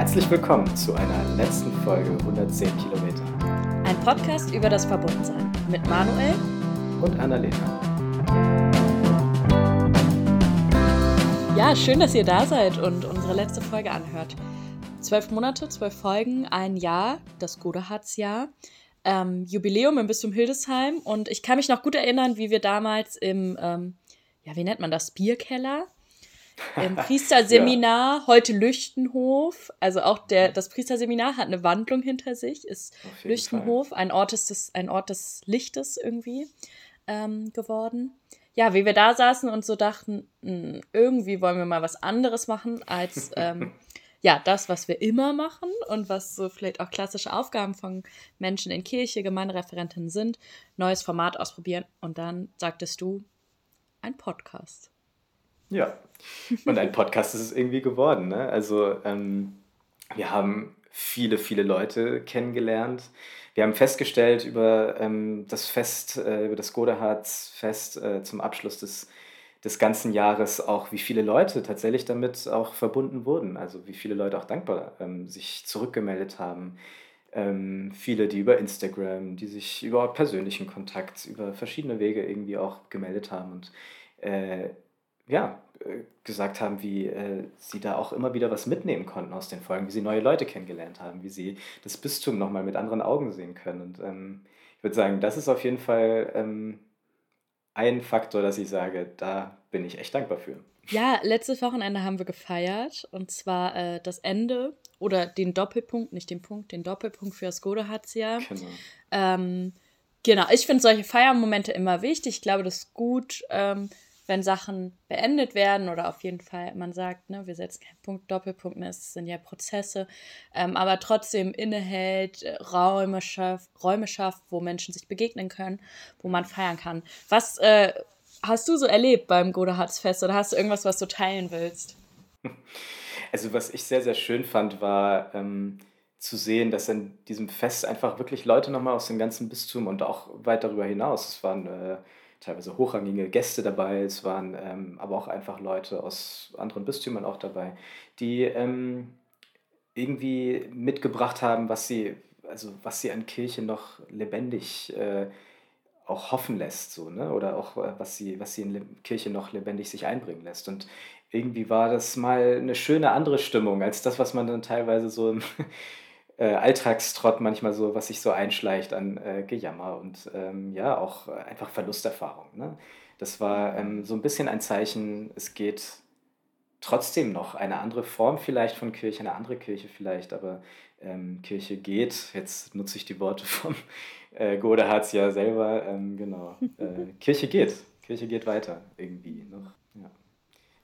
Herzlich willkommen zu einer letzten Folge 110 Kilometer. Ein Podcast über das Verbundensein mit Manuel und Annalena. Ja, schön, dass ihr da seid und unsere letzte Folge anhört. Zwölf Monate, zwölf Folgen, ein Jahr, das Godehards-Jahr. Ähm, Jubiläum im Bistum Hildesheim und ich kann mich noch gut erinnern, wie wir damals im, ähm, ja, wie nennt man das, Bierkeller im Priesterseminar, ja. heute Lüchtenhof. Also auch der, das Priesterseminar hat eine Wandlung hinter sich, ist Lüchtenhof, Fall. ein Ort, des, ein Ort des Lichtes irgendwie ähm, geworden. Ja, wie wir da saßen und so dachten, mh, hm, irgendwie wollen wir mal was anderes machen als ähm, ja, das, was wir immer machen und was so vielleicht auch klassische Aufgaben von Menschen in Kirche, Gemeindereferentinnen sind, neues Format ausprobieren und dann sagtest du, ein Podcast. Ja, und ein Podcast ist es irgendwie geworden. Ne? Also ähm, wir haben viele, viele Leute kennengelernt. Wir haben festgestellt über ähm, das Fest, äh, über das Godehards-Fest äh, zum Abschluss des, des ganzen Jahres auch, wie viele Leute tatsächlich damit auch verbunden wurden. Also wie viele Leute auch dankbar ähm, sich zurückgemeldet haben. Ähm, viele, die über Instagram, die sich über persönlichen Kontakt, über verschiedene Wege irgendwie auch gemeldet haben. Und äh, ja, äh, gesagt haben, wie äh, sie da auch immer wieder was mitnehmen konnten aus den Folgen, wie sie neue Leute kennengelernt haben, wie sie das Bistum nochmal mit anderen Augen sehen können. Und ähm, ich würde sagen, das ist auf jeden Fall ähm, ein Faktor, dass ich sage, da bin ich echt dankbar für. Ja, letztes Wochenende haben wir gefeiert und zwar äh, das Ende oder den Doppelpunkt, nicht den Punkt, den Doppelpunkt für das Godehatzia. Genau. Ähm, genau, ich finde solche Feiermomente immer wichtig. Ich glaube, das ist gut. Ähm, wenn Sachen beendet werden oder auf jeden Fall man sagt, ne, wir setzen keinen Punkt, Doppelpunkt, ne, es sind ja Prozesse, ähm, aber trotzdem innehält, äh, Räume schafft, Räume schafft, wo Menschen sich begegnen können, wo man feiern kann. Was äh, hast du so erlebt beim Godehardsfest oder hast du irgendwas, was du teilen willst? Also was ich sehr, sehr schön fand, war ähm, zu sehen, dass in diesem Fest einfach wirklich Leute nochmal aus dem ganzen Bistum und auch weit darüber hinaus, es waren äh, teilweise hochrangige Gäste dabei, es waren ähm, aber auch einfach Leute aus anderen Bistümern auch dabei, die ähm, irgendwie mitgebracht haben, was sie, also was sie an Kirche noch lebendig äh, auch hoffen lässt, so, ne? oder auch äh, was sie, was sie in Le Kirche noch lebendig sich einbringen lässt. Und irgendwie war das mal eine schöne andere Stimmung als das, was man dann teilweise so im äh, Alltagstrott manchmal so, was sich so einschleicht an äh, Gejammer und ähm, ja, auch einfach Verlusterfahrung. Ne? Das war ähm, so ein bisschen ein Zeichen, es geht trotzdem noch eine andere Form vielleicht von Kirche, eine andere Kirche vielleicht, aber ähm, Kirche geht, jetzt nutze ich die Worte vom äh, Godehards ja selber, ähm, genau, äh, Kirche geht, Kirche geht weiter irgendwie noch. Ja.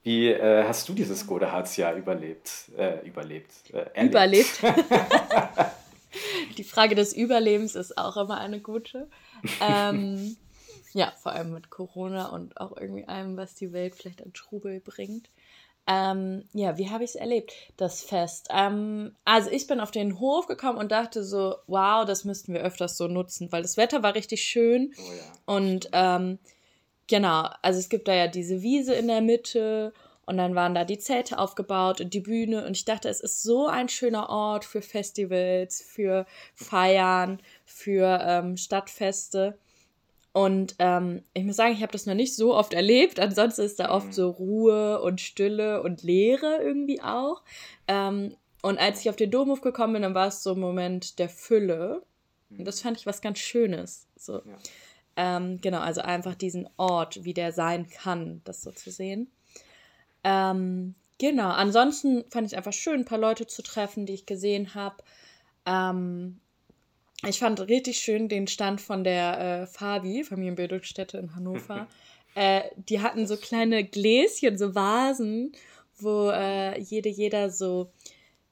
Wie äh, hast du dieses Godehards-Jahr überlebt? Äh, überlebt. Äh, überlebt. Die Frage des Überlebens ist auch immer eine gute. Ähm, ja, vor allem mit Corona und auch irgendwie allem, was die Welt vielleicht an Trubel bringt. Ähm, ja, wie habe ich es erlebt, das Fest? Ähm, also ich bin auf den Hof gekommen und dachte so, wow, das müssten wir öfters so nutzen, weil das Wetter war richtig schön. Oh ja. Und ähm, Genau, also es gibt da ja diese Wiese in der Mitte und dann waren da die Zelte aufgebaut und die Bühne und ich dachte, es ist so ein schöner Ort für Festivals, für Feiern, für ähm, Stadtfeste. Und ähm, ich muss sagen, ich habe das noch nicht so oft erlebt. Ansonsten ist da oft mhm. so Ruhe und Stille und Leere irgendwie auch. Ähm, und als ich auf den Domhof gekommen bin, dann war es so ein Moment der Fülle. Und das fand ich was ganz Schönes. So. Ja. Ähm, genau, also einfach diesen Ort, wie der sein kann, das so zu sehen. Ähm, genau, ansonsten fand ich es einfach schön, ein paar Leute zu treffen, die ich gesehen habe. Ähm, ich fand richtig schön den Stand von der äh, Fabi, Familienbildungsstätte in Hannover. äh, die hatten so kleine Gläschen, so Vasen, wo äh, jede, jeder so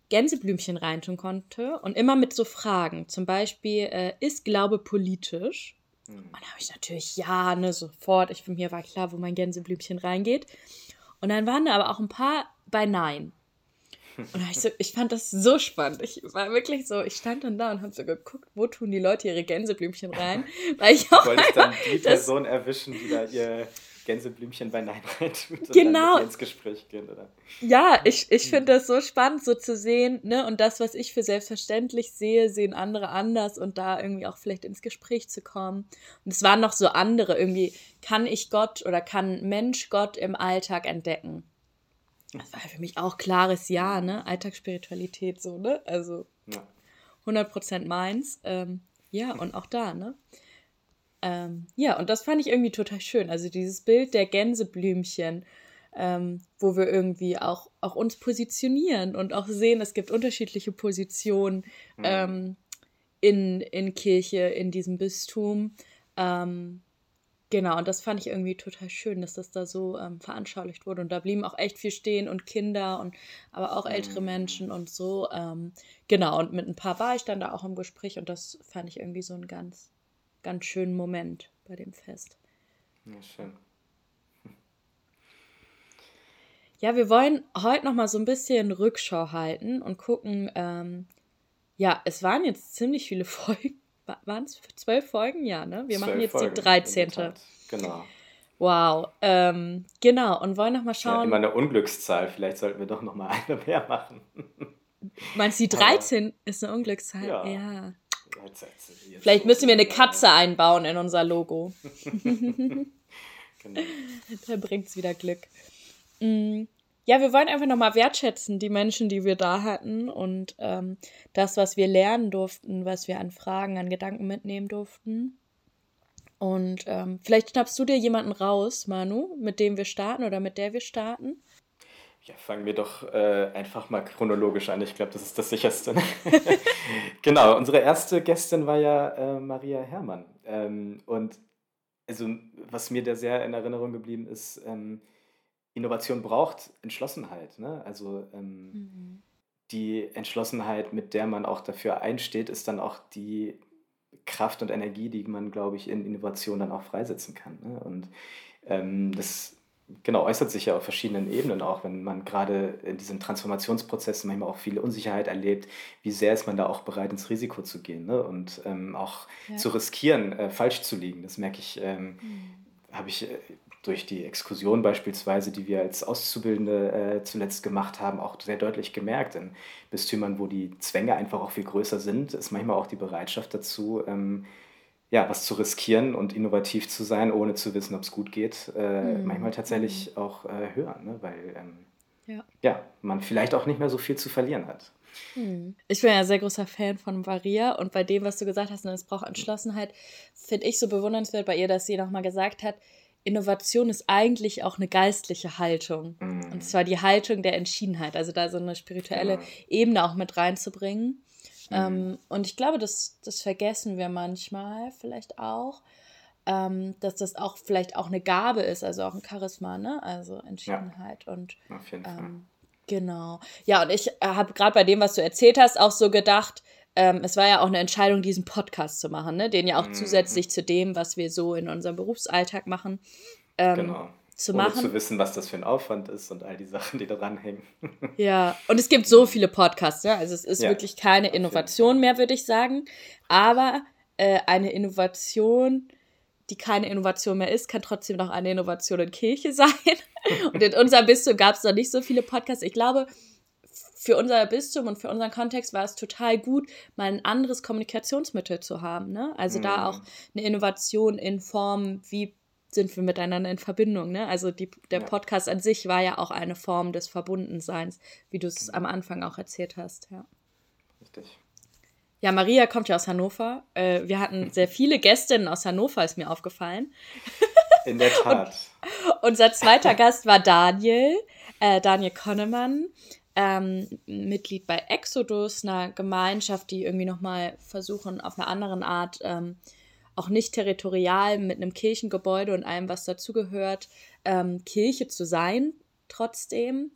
Gänseblümchen reintun konnte und immer mit so Fragen. Zum Beispiel, äh, ist Glaube politisch? Mhm. Und da habe ich natürlich ja, ne, sofort. Ich, mir war klar, wo mein Gänseblümchen reingeht. Und dann waren da aber auch ein paar bei Nein. Und ich, so, ich fand das so spannend. Ich war wirklich so, ich stand dann da und habe so geguckt, wo tun die Leute ihre Gänseblümchen rein. Weil ich auch Wollte dann die Person erwischen, die da ihr Gänseblümchen bei Nein reintut genau. ins Gespräch gehen, oder? Ja, ich, ich finde das so spannend, so zu sehen, ne? Und das, was ich für selbstverständlich sehe, sehen andere anders und da irgendwie auch vielleicht ins Gespräch zu kommen. Und es waren noch so andere, irgendwie, kann ich Gott oder kann Mensch Gott im Alltag entdecken? Das war für mich auch klares Ja, ne? Alltagsspiritualität, so, ne? Also Ja. 100% meins. Ähm, ja, und auch da, ne? Ähm, ja, und das fand ich irgendwie total schön. Also dieses Bild der Gänseblümchen, ähm, wo wir irgendwie auch, auch uns positionieren und auch sehen, es gibt unterschiedliche Positionen ähm, in, in Kirche, in diesem Bistum. Ähm, genau, und das fand ich irgendwie total schön, dass das da so ähm, veranschaulicht wurde. Und da blieben auch echt viel stehen und Kinder und aber auch ältere Menschen und so. Ähm, genau, und mit ein paar war ich dann da auch im Gespräch und das fand ich irgendwie so ein ganz, ganz schönen Moment bei dem Fest. Ja, schön. Ja, wir wollen heute noch mal so ein bisschen Rückschau halten und gucken. Ähm, ja, es waren jetzt ziemlich viele Folgen. Waren es zwölf Folgen? Ja, ne? Wir machen jetzt Folgen, die der 13. Tat. Genau. Wow. Ähm, genau, und wollen noch mal Ja, schauen. immer eine Unglückszahl. Vielleicht sollten wir doch noch mal eine mehr machen. Meinst du, die Aber- 13 ist eine Unglückszahl? Ja. Ja. Vielleicht müssen wir eine viel, Katze einbauen in unser Logo. Genau. Da bringt es wieder Glück. Mm, Ja, wir wollen einfach nochmal wertschätzen, die Menschen, die wir da hatten und ähm, das, was wir lernen durften, was wir an Fragen, an Gedanken mitnehmen durften. Und ähm, vielleicht schnappst du dir jemanden raus, Manu, mit dem wir starten oder mit der wir starten. Ja, fangen wir doch äh, einfach mal chronologisch an. Ich glaube, das ist das sicherste. genau, unsere erste Gästin war ja äh, Maria Herrmann. Ähm, und also, was mir da sehr in Erinnerung geblieben ist, ähm, Innovation braucht Entschlossenheit. Ne? Also ähm, die Entschlossenheit, mit der man auch dafür einsteht, ist dann auch die Kraft und Energie, die man, glaube ich, in Innovation dann auch freisetzen kann. Ne? Und ähm, das genau äußert sich ja auf verschiedenen Ebenen auch, wenn man gerade in diesem Transformationsprozess manchmal auch viel Unsicherheit erlebt, wie sehr ist man da auch bereit, ins Risiko zu gehen ne? und ähm, auch Ja. zu riskieren, äh, falsch zu liegen. Das merke ich, ähm, habe ich äh, durch die Exkursion beispielsweise, die wir als Auszubildende äh, zuletzt gemacht haben, auch sehr deutlich gemerkt. In Bistümern, wo die Zwänge einfach auch viel größer sind, ist manchmal auch die Bereitschaft dazu, ähm, ja, was zu riskieren und innovativ zu sein, ohne zu wissen, ob es gut geht, äh, Mhm. manchmal tatsächlich auch äh, höher, ne? weil ähm, Ja. ja, man vielleicht auch nicht mehr so viel zu verlieren hat. Ich bin ja ein sehr großer Fan von Maria und bei dem, was du gesagt hast, ne, es braucht Entschlossenheit, finde ich so bewundernswert bei ihr, dass sie nochmal gesagt hat, Innovation ist eigentlich auch eine geistliche Haltung. Mhm. Und zwar die Haltung der Entschiedenheit, also da so eine spirituelle Genau. Ebene auch mit reinzubringen. Ähm, und ich glaube, das, das vergessen wir manchmal vielleicht auch, ähm, dass das auch vielleicht auch eine Gabe ist, also auch ein Charisma, ne? Also Entschiedenheit und Auf jeden Fall. ähm, genau. Ja, und ich habe gerade bei dem, was du erzählt hast, auch so gedacht, ähm, es war ja auch eine Entscheidung, diesen Podcast zu machen, ne? den ja auch Mhm. zusätzlich zu dem, was wir so in unserem Berufsalltag machen, ähm, genau. Zu Ohne machen. zu wissen, was das für ein Aufwand ist und all die Sachen, die da dranhängen. Ja, und es gibt so viele Podcasts, ja. Also es ist Ja, wirklich keine Innovation mehr, würde ich sagen. Aber äh, eine Innovation, die keine Innovation mehr ist, kann trotzdem noch eine Innovation in Kirche sein. Und in unserem Bistum gab es noch nicht so viele Podcasts. Ich glaube, für unser Bistum und für unseren Kontext war es total gut, mal ein anderes Kommunikationsmittel zu haben. Ne? Also da Mhm. auch eine Innovation in Form, wie sind wir miteinander in Verbindung. Ne? Also die, der Ja. Podcast an sich war ja auch eine Form des Verbundenseins, wie du es am Anfang auch erzählt hast. Ja. Richtig. Ja, Maria kommt ja aus Hannover. Äh, wir hatten sehr viele Gästinnen aus Hannover, ist mir aufgefallen. In der Tat. Unser zweiter Gast war Daniel, äh, Daniel Konnemann, ähm, Mitglied bei Exodus, einer Gemeinschaft, die irgendwie nochmal versuchen, auf eine andere Art, ähm, auch nicht territorial, mit einem Kirchengebäude und allem, was dazugehört, ähm, Kirche zu sein, trotzdem.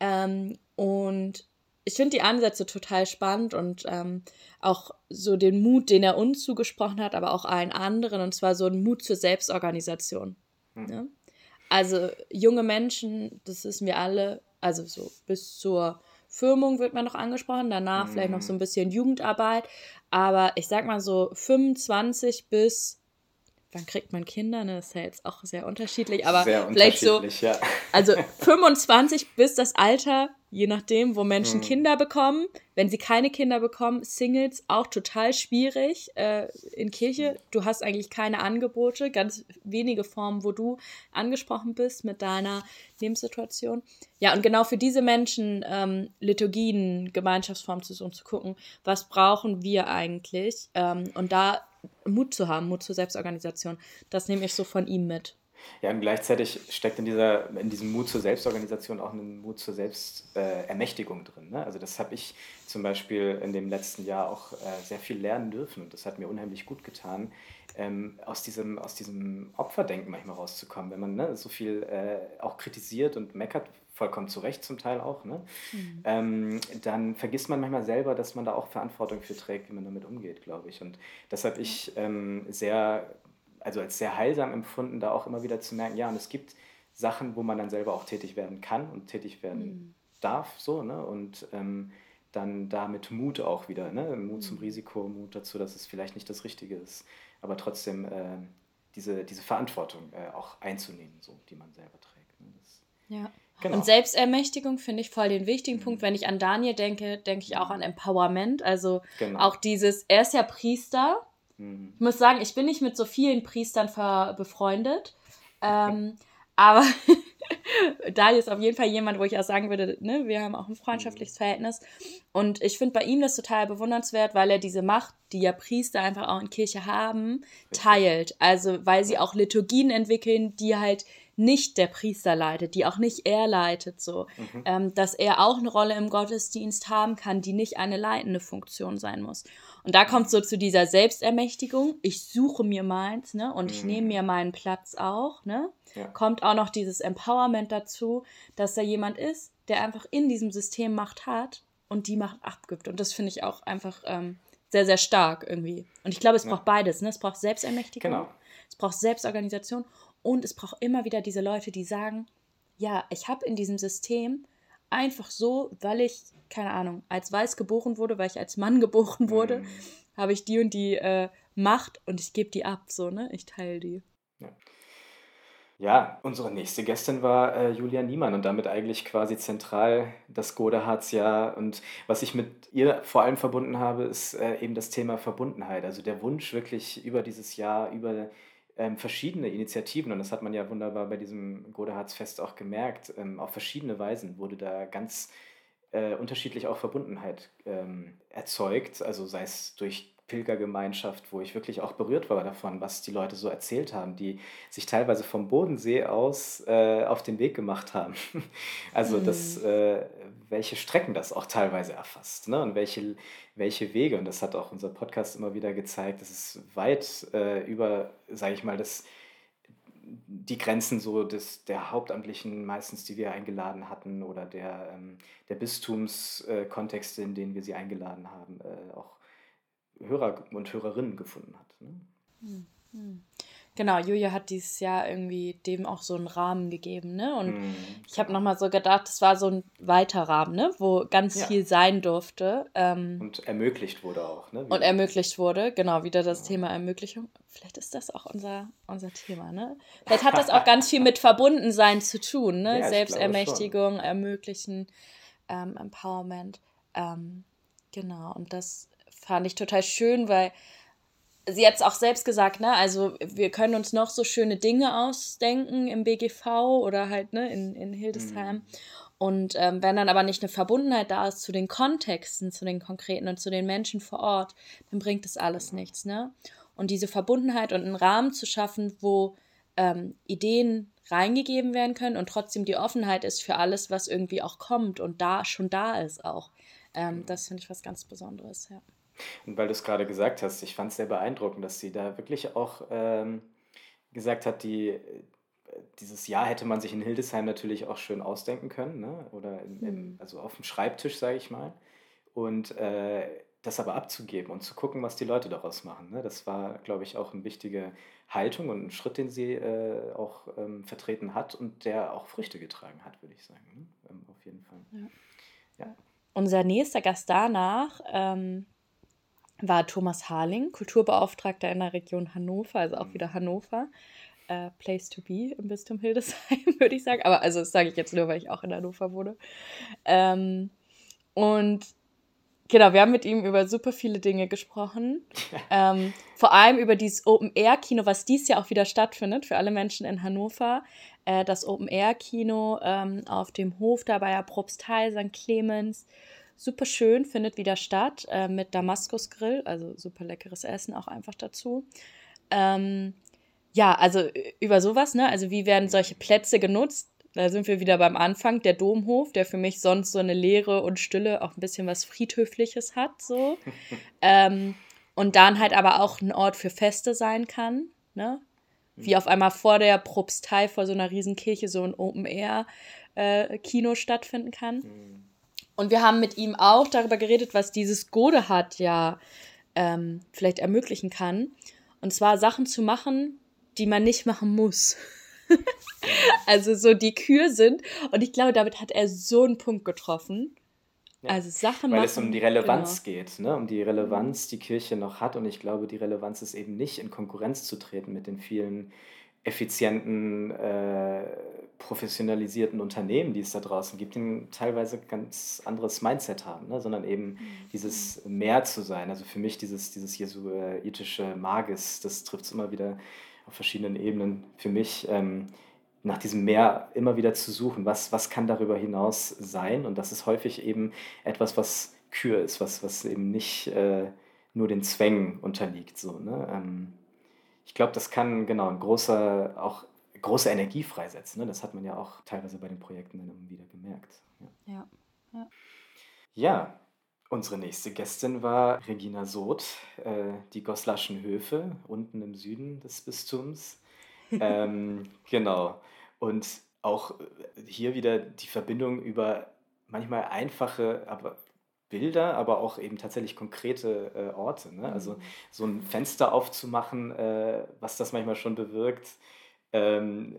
Ähm, und ich finde die Ansätze total spannend und ähm, auch so den Mut, den er uns zugesprochen hat, aber auch allen anderen, und zwar so ein Mut zur Selbstorganisation. Hm. Ne? Also junge Menschen, das wissen wir alle, also so bis zur Firmung wird man noch angesprochen, danach vielleicht noch so ein bisschen Jugendarbeit, aber ich sag mal so 25 bis wann kriegt man Kinder? Ne? Das ist ja jetzt auch sehr unterschiedlich, aber sehr vielleicht so. Ja. Also 25 bis das Alter, je nachdem, wo Menschen hm. Kinder bekommen. Wenn sie keine Kinder bekommen, Singles auch total schwierig. Äh, in Kirche, du hast eigentlich keine Angebote, ganz wenige Formen, wo du angesprochen bist mit deiner Lebenssituation. Ja, und genau für diese Menschen ähm, Liturgien, Gemeinschaftsformen zu suchen, zu gucken, was brauchen wir eigentlich? Ähm, und da Mut zu haben, Mut zur Selbstorganisation. Das nehme ich so von ihm mit. Ja, und gleichzeitig steckt in, dieser, in diesem Mut zur Selbstorganisation auch ein Mut zur Selbstermächtigung äh, drin. Ne? Also das habe ich zum Beispiel in dem letzten Jahr auch äh, sehr viel lernen dürfen und das hat mir unheimlich gut getan, ähm, aus, diesem, aus diesem Opferdenken manchmal rauszukommen, wenn man ne, so viel äh, auch kritisiert und meckert, vollkommen zu Recht zum Teil auch, ne? Mhm. Ähm, dann vergisst man manchmal selber, dass man da auch Verantwortung für trägt, wie man damit umgeht, glaube ich. Und das habe ich ähm, sehr, also als sehr heilsam empfunden, da auch immer wieder zu merken, ja, und es gibt Sachen, wo man dann selber auch tätig werden kann und tätig werden mhm. darf, so, ne? Und ähm, dann damit Mut auch wieder, ne? Mut mhm. zum Risiko, Mut dazu, dass es vielleicht nicht das Richtige ist, aber trotzdem äh, diese, diese Verantwortung äh, auch einzunehmen, so, die man selber trägt. Ne? Das, ja. Genau. Und Selbstermächtigung finde ich voll den wichtigen mhm. Punkt. Wenn ich an Daniel denke, denke ich auch an Empowerment. Also genau. auch dieses, er ist ja Priester. Mhm. Ich muss sagen, ich bin nicht mit so vielen Priestern befreundet. Ähm, aber Daniel ist auf jeden Fall jemand, wo ich auch sagen würde, ne, wir haben auch ein freundschaftliches mhm. Verhältnis. Und ich finde bei ihm das total bewundernswert, weil er diese Macht, die ja Priester einfach auch in Kirche haben, teilt. Also weil sie auch Liturgien entwickeln, die halt nicht der Priester leitet, die auch nicht er leitet, so, mhm. ähm, dass er auch eine Rolle im Gottesdienst haben kann, die nicht eine leitende Funktion sein muss. Und da kommt so zu dieser Selbstermächtigung, ich suche mir meins, ne, und ich nehme mhm. mir meinen Platz auch, ne, ja. kommt auch noch dieses Empowerment dazu, dass da jemand ist, der einfach in diesem System Macht hat und die Macht abgibt. Und das finde ich auch einfach ähm, sehr, sehr stark irgendwie. Und ich glaube, es ja. braucht beides, ne, es braucht Selbstermächtigung, genau. es braucht Selbstorganisation und es braucht immer wieder diese Leute, die sagen, ja, ich habe in diesem System einfach so, weil ich, keine Ahnung, als Weiß geboren wurde, weil ich als Mann geboren wurde, mhm. habe ich die und die äh, Macht und ich gebe die ab, so, ne? Ich teile die. Ja. Ja, unsere nächste Gästin war äh, Julia Niemann und damit eigentlich quasi zentral das Godehardsjahr. Und was ich mit ihr vor allem verbunden habe, ist äh, eben das Thema Verbundenheit. Also der Wunsch, wirklich über dieses Jahr, über ähm, verschiedene Initiativen, und das hat man ja wunderbar bei diesem Godehardsfest auch gemerkt, ähm, auf verschiedene Weisen wurde da ganz äh, unterschiedlich auch Verbundenheit ähm, erzeugt, also sei es durch Pilgergemeinschaft, wo ich wirklich auch berührt war davon, was die Leute so erzählt haben, die sich teilweise vom Bodensee aus äh, auf den Weg gemacht haben. also mhm. das, äh, welche Strecken das auch teilweise erfasst ne? und welche, welche Wege. Und das hat auch unser Podcast immer wieder gezeigt, dass es weit äh, über, sage ich mal, das, die Grenzen so des, der Hauptamtlichen meistens, die wir eingeladen hatten oder der, ähm, der Bistumskontexte, in denen wir sie eingeladen haben, äh, auch Hörer und Hörerinnen gefunden hat. Ne? Hm, hm. Genau, Julia hat dieses Jahr irgendwie dem auch so einen Rahmen gegeben, ne? Und hm. ich habe nochmal so gedacht, es war so ein weiter Rahmen, ne? Wo ganz ja. viel sein durfte. Ähm, und ermöglicht wurde auch, ne? Und ermöglicht wurde, genau, wieder das ja. Thema Ermöglichung. Vielleicht ist das auch unser, unser Thema, ne? Vielleicht hat das auch ganz viel mit Verbundensein zu tun, ne? Ja, Selbstermächtigung, Ermöglichen, ähm, Empowerment. Ähm, genau, und das fand ich total schön, weil sie hat es auch selbst gesagt, ne? Also wir können uns noch so schöne Dinge ausdenken im BGV oder halt ne, in, in Hildesheim. Mhm. Und ähm, wenn dann aber nicht eine Verbundenheit da ist zu den Kontexten, zu den konkreten und zu den Menschen vor Ort, dann bringt das alles nichts, ne? Und diese Verbundenheit und einen Rahmen zu schaffen, wo ähm, Ideen reingegeben werden können und trotzdem die Offenheit ist für alles, was irgendwie auch kommt und da schon da ist auch. Ähm, das finde ich was ganz Besonderes, ja. Und weil du es gerade gesagt hast, ich fand es sehr beeindruckend, dass sie da wirklich auch ähm, gesagt hat, die, dieses Jahr hätte man sich in Hildesheim natürlich auch schön ausdenken können, ne? oder in, in, mhm. also auf dem Schreibtisch, sage ich mal. Und äh, das aber abzugeben und zu gucken, was die Leute daraus machen. Ne? Das war, glaube ich, auch eine wichtige Haltung und ein Schritt, den sie äh, auch ähm, vertreten hat und der auch Früchte getragen hat, würde ich sagen. Ne? Ähm, auf jeden Fall. Ja. ja. Unser nächster Gast danach ähm, war Thomas Harling, Kulturbeauftragter in der Region Hannover, also auch wieder Hannover. Uh, place to be im Bistum Hildesheim, würde ich sagen. Aber also das sage ich jetzt nur, weil ich auch in Hannover wohne. Ähm, und genau, wir haben mit ihm über super viele Dinge gesprochen. ähm, vor allem über dieses Open-Air-Kino, was dies Jahr auch wieder stattfindet für alle Menschen in Hannover. Äh, das Open-Air-Kino ähm, auf dem Hof da bei der Propstei St. Clemens super schön, findet wieder statt äh, mit Damaskus Grill, also super leckeres Essen auch einfach dazu. Ähm, ja, also über sowas, ne? Also wie werden solche Plätze genutzt? Da sind wir wieder beim Anfang, der Domhof, der für mich sonst so eine Leere und Stille auch ein bisschen was Friedhöfliches hat, so. ähm, und dann halt aber auch ein Ort für Feste sein kann, ne? Wie auf einmal vor der Propstei, vor so einer Riesenkirche, so ein Open-Air-Kino äh, stattfinden kann. Und wir haben mit ihm auch darüber geredet, was dieses Gode hat ja ähm, vielleicht ermöglichen kann. Und zwar Sachen zu machen, die man nicht machen muss. also so die Kür sind. Und ich glaube, damit hat er so einen Punkt getroffen. Ja, also Sachen Weil machen, es um die Relevanz genau. geht, ne? um die Relevanz, die Kirche noch hat. Und ich glaube, die Relevanz ist eben nicht in Konkurrenz zu treten mit den vielen effizienten, äh, professionalisierten Unternehmen, die es da draußen gibt, die teilweise ganz anderes Mindset haben, ne? sondern eben mhm. dieses Mehr zu sein. Also für mich dieses, dieses jesuitische Magis, das trifft es immer wieder auf verschiedenen Ebenen. Für mich ähm, nach diesem Mehr immer wieder zu suchen, was, was kann darüber hinaus sein? Und das ist häufig eben etwas, was Kür ist, was, was eben nicht äh, nur den Zwängen unterliegt. So, ne? Ähm, ich glaube, das kann genau ein großer, auch große Energie freisetzen. Ne? Das hat man ja auch teilweise bei den Projekten dann immer wieder gemerkt. Ja. ja. ja. ja. Unsere nächste Gästin war Regina Soth, äh, die Goslaschen Höfe unten im Süden des Bistums. ähm, genau. Und auch hier wieder die Verbindung über manchmal einfache, aber Bilder, aber auch eben tatsächlich konkrete äh, Orte. Ne? Also mhm. so ein Fenster aufzumachen, äh, was das manchmal schon bewirkt. Ähm,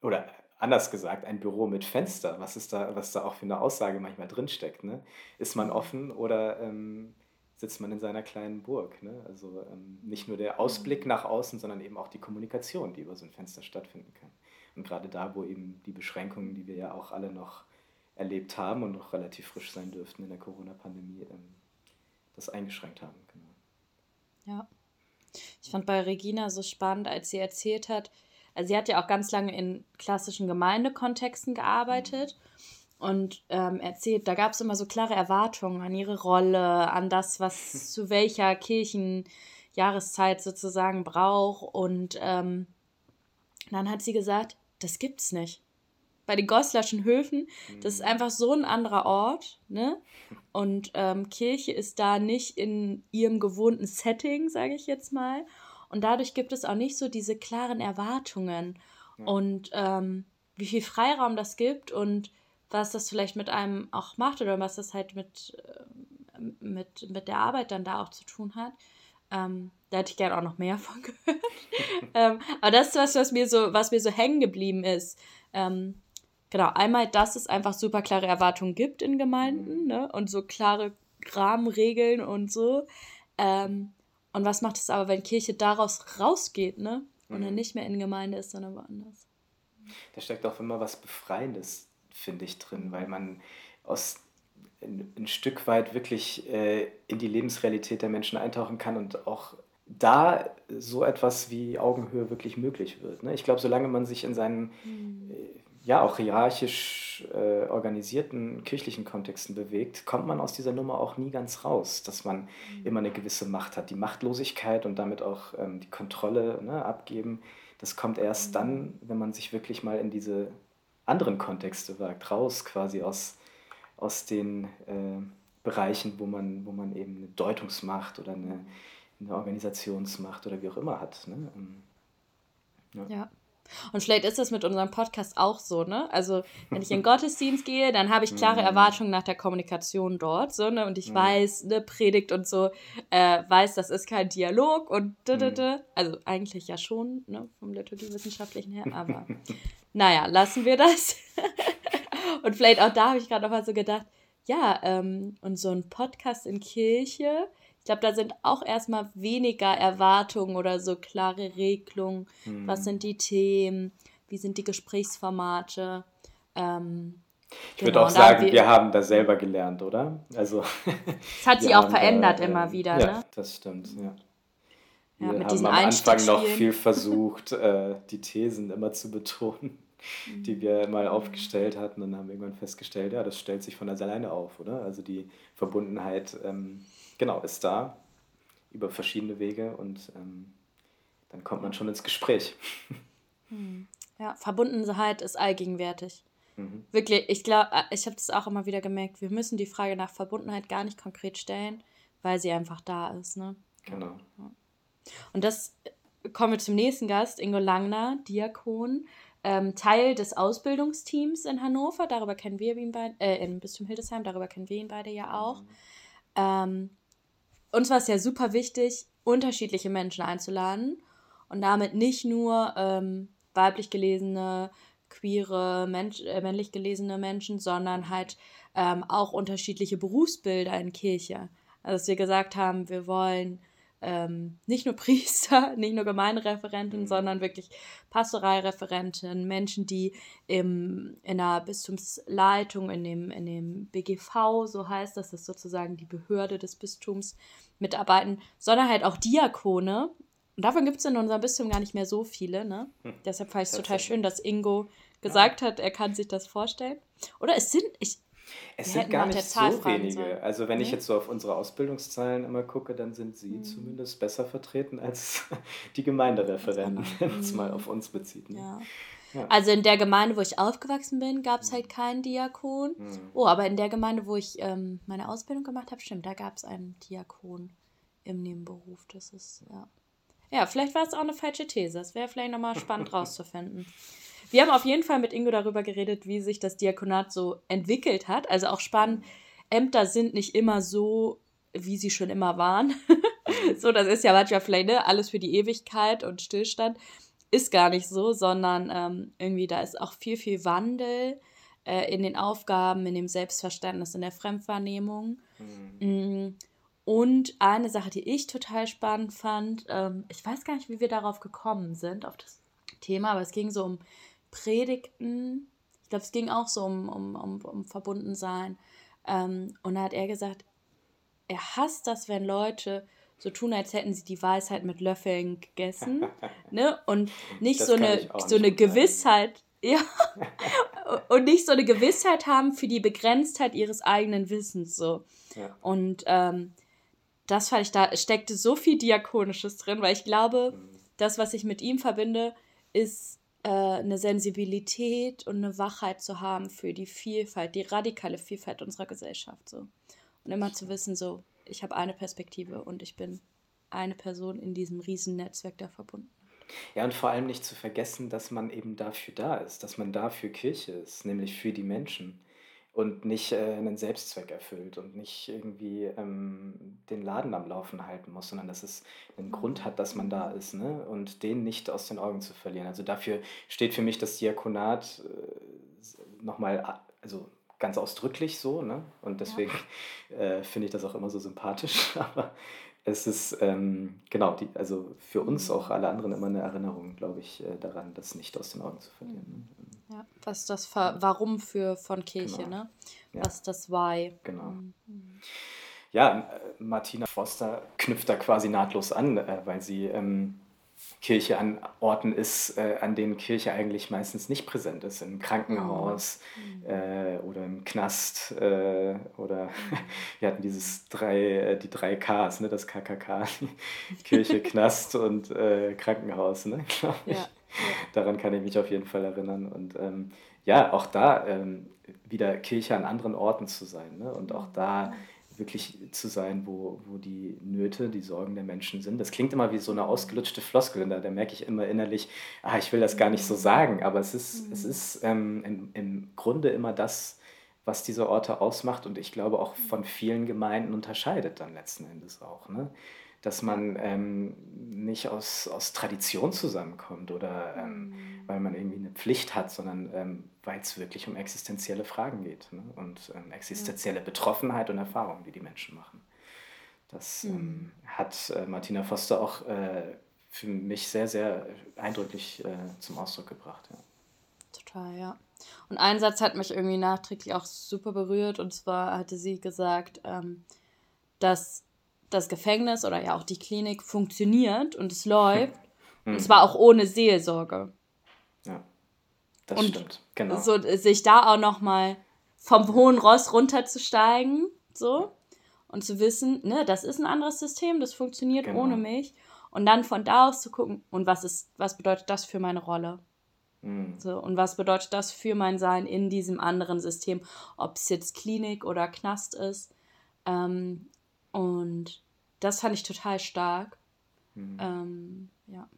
oder anders gesagt, ein Büro mit Fenster, was ist da, was da auch für eine Aussage manchmal drinsteckt. Ne? Ist man offen oder ähm, sitzt man in seiner kleinen Burg? Ne? Also ähm, nicht nur der Ausblick mhm. nach außen, sondern eben auch die Kommunikation, die über so ein Fenster stattfinden kann. Und gerade da, wo eben die Beschränkungen, die wir ja auch alle noch erlebt haben und noch relativ frisch sein dürften in der Corona-Pandemie, ähm, das eingeschränkt haben. Genau. Ja. Ich fand bei Regina so spannend, als sie erzählt hat, also sie hat ja auch ganz lange in klassischen Gemeindekontexten gearbeitet mhm. und ähm, erzählt, da gab es immer so klare Erwartungen an ihre Rolle, an das, was zu welcher Kirchenjahreszeit sozusagen braucht. Und ähm, dann hat sie gesagt, das gibt's nicht bei den Goslarschen Höfen, das ist mhm. einfach so ein anderer Ort, ne? Und ähm, Kirche ist da nicht in ihrem gewohnten Setting, sage ich jetzt mal. Und dadurch gibt es auch nicht so diese klaren Erwartungen ja. und ähm, wie viel Freiraum das gibt und was das vielleicht mit einem auch macht oder was das halt mit, äh, mit, mit der Arbeit dann da auch zu tun hat. Ähm, da hätte ich gerne auch noch mehr von gehört. ähm, aber das ist was, was mir so, was mir so hängen geblieben ist. Ähm, genau, einmal, dass es einfach super klare Erwartungen gibt in Gemeinden mhm. ne? und so klare Rahmenregeln und so. Ähm, und was macht es aber, wenn Kirche daraus rausgeht, ne? Und mhm. dann nicht mehr in Gemeinde ist, sondern woanders? Da steckt auch immer was Befreiendes, finde ich, drin, weil man aus ein, ein Stück weit wirklich äh, in die Lebensrealität der Menschen eintauchen kann und auch da so etwas wie Augenhöhe wirklich möglich wird. Ne? Ich glaube, solange man sich in seinen mhm. äh, ja auch hierarchisch äh, organisierten kirchlichen Kontexten bewegt, kommt man aus dieser Nummer auch nie ganz raus, dass man mhm. immer eine gewisse Macht hat. Die Machtlosigkeit und damit auch ähm, die Kontrolle ne, abgeben, das kommt erst mhm. dann, wenn man sich wirklich mal in diese anderen Kontexte wagt, raus quasi aus, aus den äh, Bereichen, wo man, wo man eben eine Deutungsmacht oder eine, eine Organisationsmacht oder wie auch immer hat. Ne? Ja. ja. Und vielleicht ist das mit unserem Podcast auch so, ne? Also, wenn ich in Gottesdienst gehe, dann habe ich klare mhm. Erwartungen nach der Kommunikation dort, so, ne? Und ich mhm. weiß, ne, Predigt und so, äh, weiß, das ist kein Dialog und d -d. Also, eigentlich ja schon, ne? Vom Liturgiewissenschaftlichen her, aber naja, lassen wir das. und vielleicht auch da habe ich gerade noch mal so gedacht, ja, ähm, und so ein Podcast in Kirche, Ich glaube, da sind auch erstmal weniger Erwartungen oder so klare Regelungen. Hm. Was sind die Themen? Wie sind die Gesprächsformate? Ähm, ich genau, würde auch sagen, wir, wir, haben da selber gelernt, oder? Also, es hat sich auch verändert da, immer wieder, ja, ne? das stimmt, ja. Wir ja, mit haben am Anfang noch viel versucht, äh, die Thesen immer zu betonen, die wir mal aufgestellt hatten und haben irgendwann festgestellt, ja, das stellt sich von alleine auf, oder? Also die Verbundenheit, ähm, genau, ist da über verschiedene Wege und ähm, dann kommt man schon ins Gespräch. Hm. Ja, Verbundenheit ist allgegenwärtig. Mhm. Wirklich, ich glaube, äh, ich habe das auch immer wieder gemerkt, wir müssen die Frage nach Verbundenheit gar nicht konkret stellen, weil sie einfach da ist. Ne? Genau. Und das äh, kommen wir zum nächsten Gast, Ingo Langner, Diakon, ähm, Teil des Ausbildungsteams in Hannover, darüber kennen wir ihn beide, äh, in Bistum Hildesheim, darüber kennen wir ihn beide ja auch. Mhm. Ähm, uns war es ja super wichtig, unterschiedliche Menschen einzuladen und damit nicht nur ähm, weiblich gelesene, queere, Mensch, äh, männlich gelesene Menschen, sondern halt ähm, auch unterschiedliche Berufsbilder in Kirche. Also dass wir gesagt haben, wir wollen ähm, nicht nur Priester, nicht nur Gemeindereferentin, mhm. sondern wirklich Pastoralreferentin, Menschen, die im, in der Bistumsleitung, in dem, in dem BGV, so heißt das, das ist sozusagen die Behörde des Bistums, mitarbeiten, sondern halt auch Diakone. Und davon gibt es in unserem Bistum gar nicht mehr so viele. Ne? Hm. Deshalb fand ich es total schön, dass Ingo gesagt ja. hat, er kann sich das vorstellen. Oder es sind, ich, es sind gar nicht so wenige. Sollen. Also wenn nee? ich jetzt so auf unsere Ausbildungszahlen immer gucke, dann sind sie mhm. zumindest besser vertreten als die Gemeindereferenten, wenn es mal auf uns bezieht. Ne? Ja. Ja. Also in der Gemeinde, wo ich aufgewachsen bin, gab es halt keinen Diakon. Mhm. Oh, aber in der Gemeinde, wo ich ähm, meine Ausbildung gemacht habe, stimmt, da gab es einen Diakon im Nebenberuf. Das ist, ja. Ja, vielleicht war es auch eine falsche These. Es wäre vielleicht nochmal spannend rauszufinden. Wir haben auf jeden Fall mit Ingo darüber geredet, wie sich das Diakonat so entwickelt hat. Also auch spannend, Ämter sind nicht immer so, wie sie schon immer waren. so, das ist ja manchmal vielleicht ne, alles für die Ewigkeit und Stillstand. Ist gar nicht so, sondern ähm, irgendwie da ist auch viel, viel Wandel äh, in den Aufgaben, in dem Selbstverständnis, in der Fremdwahrnehmung. Mhm. Mm. Und eine Sache, die ich total spannend fand, ähm, ich weiß gar nicht, wie wir darauf gekommen sind, auf das Thema, aber es ging so um Predigten. Ich glaube, es ging auch so um, um, um, um Verbundensein. Ähm, und da hat er gesagt, er hasst das, wenn Leute so tun, als hätten sie die Weisheit mit Löffeln gegessen. ne? Und nicht das so eine, so eine Gewissheit. Ja. und nicht so eine Gewissheit haben für die Begrenztheit ihres eigenen Wissens. So. Ja. Und ähm, das fand ich, da steckte so viel Diakonisches drin, weil ich glaube, mhm. das, was ich mit ihm verbinde, ist äh, eine Sensibilität und eine Wachheit zu haben für die Vielfalt, die radikale Vielfalt unserer Gesellschaft. So. Und immer zu wissen, so, ich habe eine Perspektive und ich bin eine Person in diesem Riesennetzwerk da verbunden. Ja, und vor allem nicht zu vergessen, dass man eben dafür da ist, dass man dafür Kirche ist, nämlich für die Menschen und nicht äh, einen Selbstzweck erfüllt und nicht irgendwie ähm, den Laden am Laufen halten muss, sondern dass es einen Grund hat, dass man da ist ne? und den nicht aus den Augen zu verlieren. Also dafür steht für mich das Diakonat äh, nochmal, also ganz ausdrücklich so ne? und deswegen ja. äh, finde ich das auch immer so sympathisch, aber es ist ähm, genau, die, also für uns auch alle anderen immer eine Erinnerung, glaube ich, äh, daran, das nicht aus den Augen zu verlieren. Ne? Ja, was das Warum für von Kirche, genau. ne? Was das Why. Genau. Mhm. Ja, äh, Martina Foster knüpft da quasi nahtlos an, äh, weil sie ähm, Kirche an Orten ist, äh, an denen Kirche eigentlich meistens nicht präsent ist. Im Krankenhaus mhm. äh, oder im Knast äh, oder wir hatten dieses drei, äh, die drei Ks, ne, das KKK, Kirche, Knast und äh, Krankenhaus, ne, glaube ich. Ja. Daran kann ich mich auf jeden Fall erinnern. Und ähm, ja, auch da ähm, wieder Kirche an anderen Orten zu sein ne? und auch da wirklich zu sein, wo, wo die Nöte, die Sorgen der Menschen sind. Das klingt immer wie so eine ausgelutschte Floskel, da, da merke ich immer innerlich, ah, ich will das gar nicht so sagen, aber es ist, mhm. es ist ähm, im, im Grunde immer das, was diese Orte ausmacht und ich glaube auch von vielen Gemeinden unterscheidet dann letzten Endes auch. Ne? Dass man ähm, nicht aus, aus Tradition zusammenkommt oder ähm, mhm. weil man irgendwie eine Pflicht hat, sondern ähm, weil es wirklich um existenzielle Fragen geht ne? und ähm, existenzielle Betroffenheit und Erfahrungen, die die Menschen machen. Das mhm. ähm, hat äh, Martina Foster auch äh, für mich sehr, sehr eindrücklich äh, zum Ausdruck gebracht. Ja. Total, ja. Und ein Satz hat mich irgendwie nachträglich auch super berührt. Und zwar hatte sie gesagt, ähm, dass das Gefängnis oder ja auch die Klinik funktioniert und es läuft. Mhm. Und zwar auch ohne Seelsorge. Ja, das und stimmt. Genau. So, sich da auch nochmal vom hohen Ross runterzusteigen, so. Und zu wissen, ne, das ist ein anderes System, das funktioniert genau. ohne mich. Und dann von da aus zu gucken, und was ist, was bedeutet das für meine Rolle? Mhm. So, und was bedeutet das für mein Sein in diesem anderen System, ob es jetzt Klinik oder Knast ist. Ähm, und das fand ich total stark. Mhm. Ähm, ja.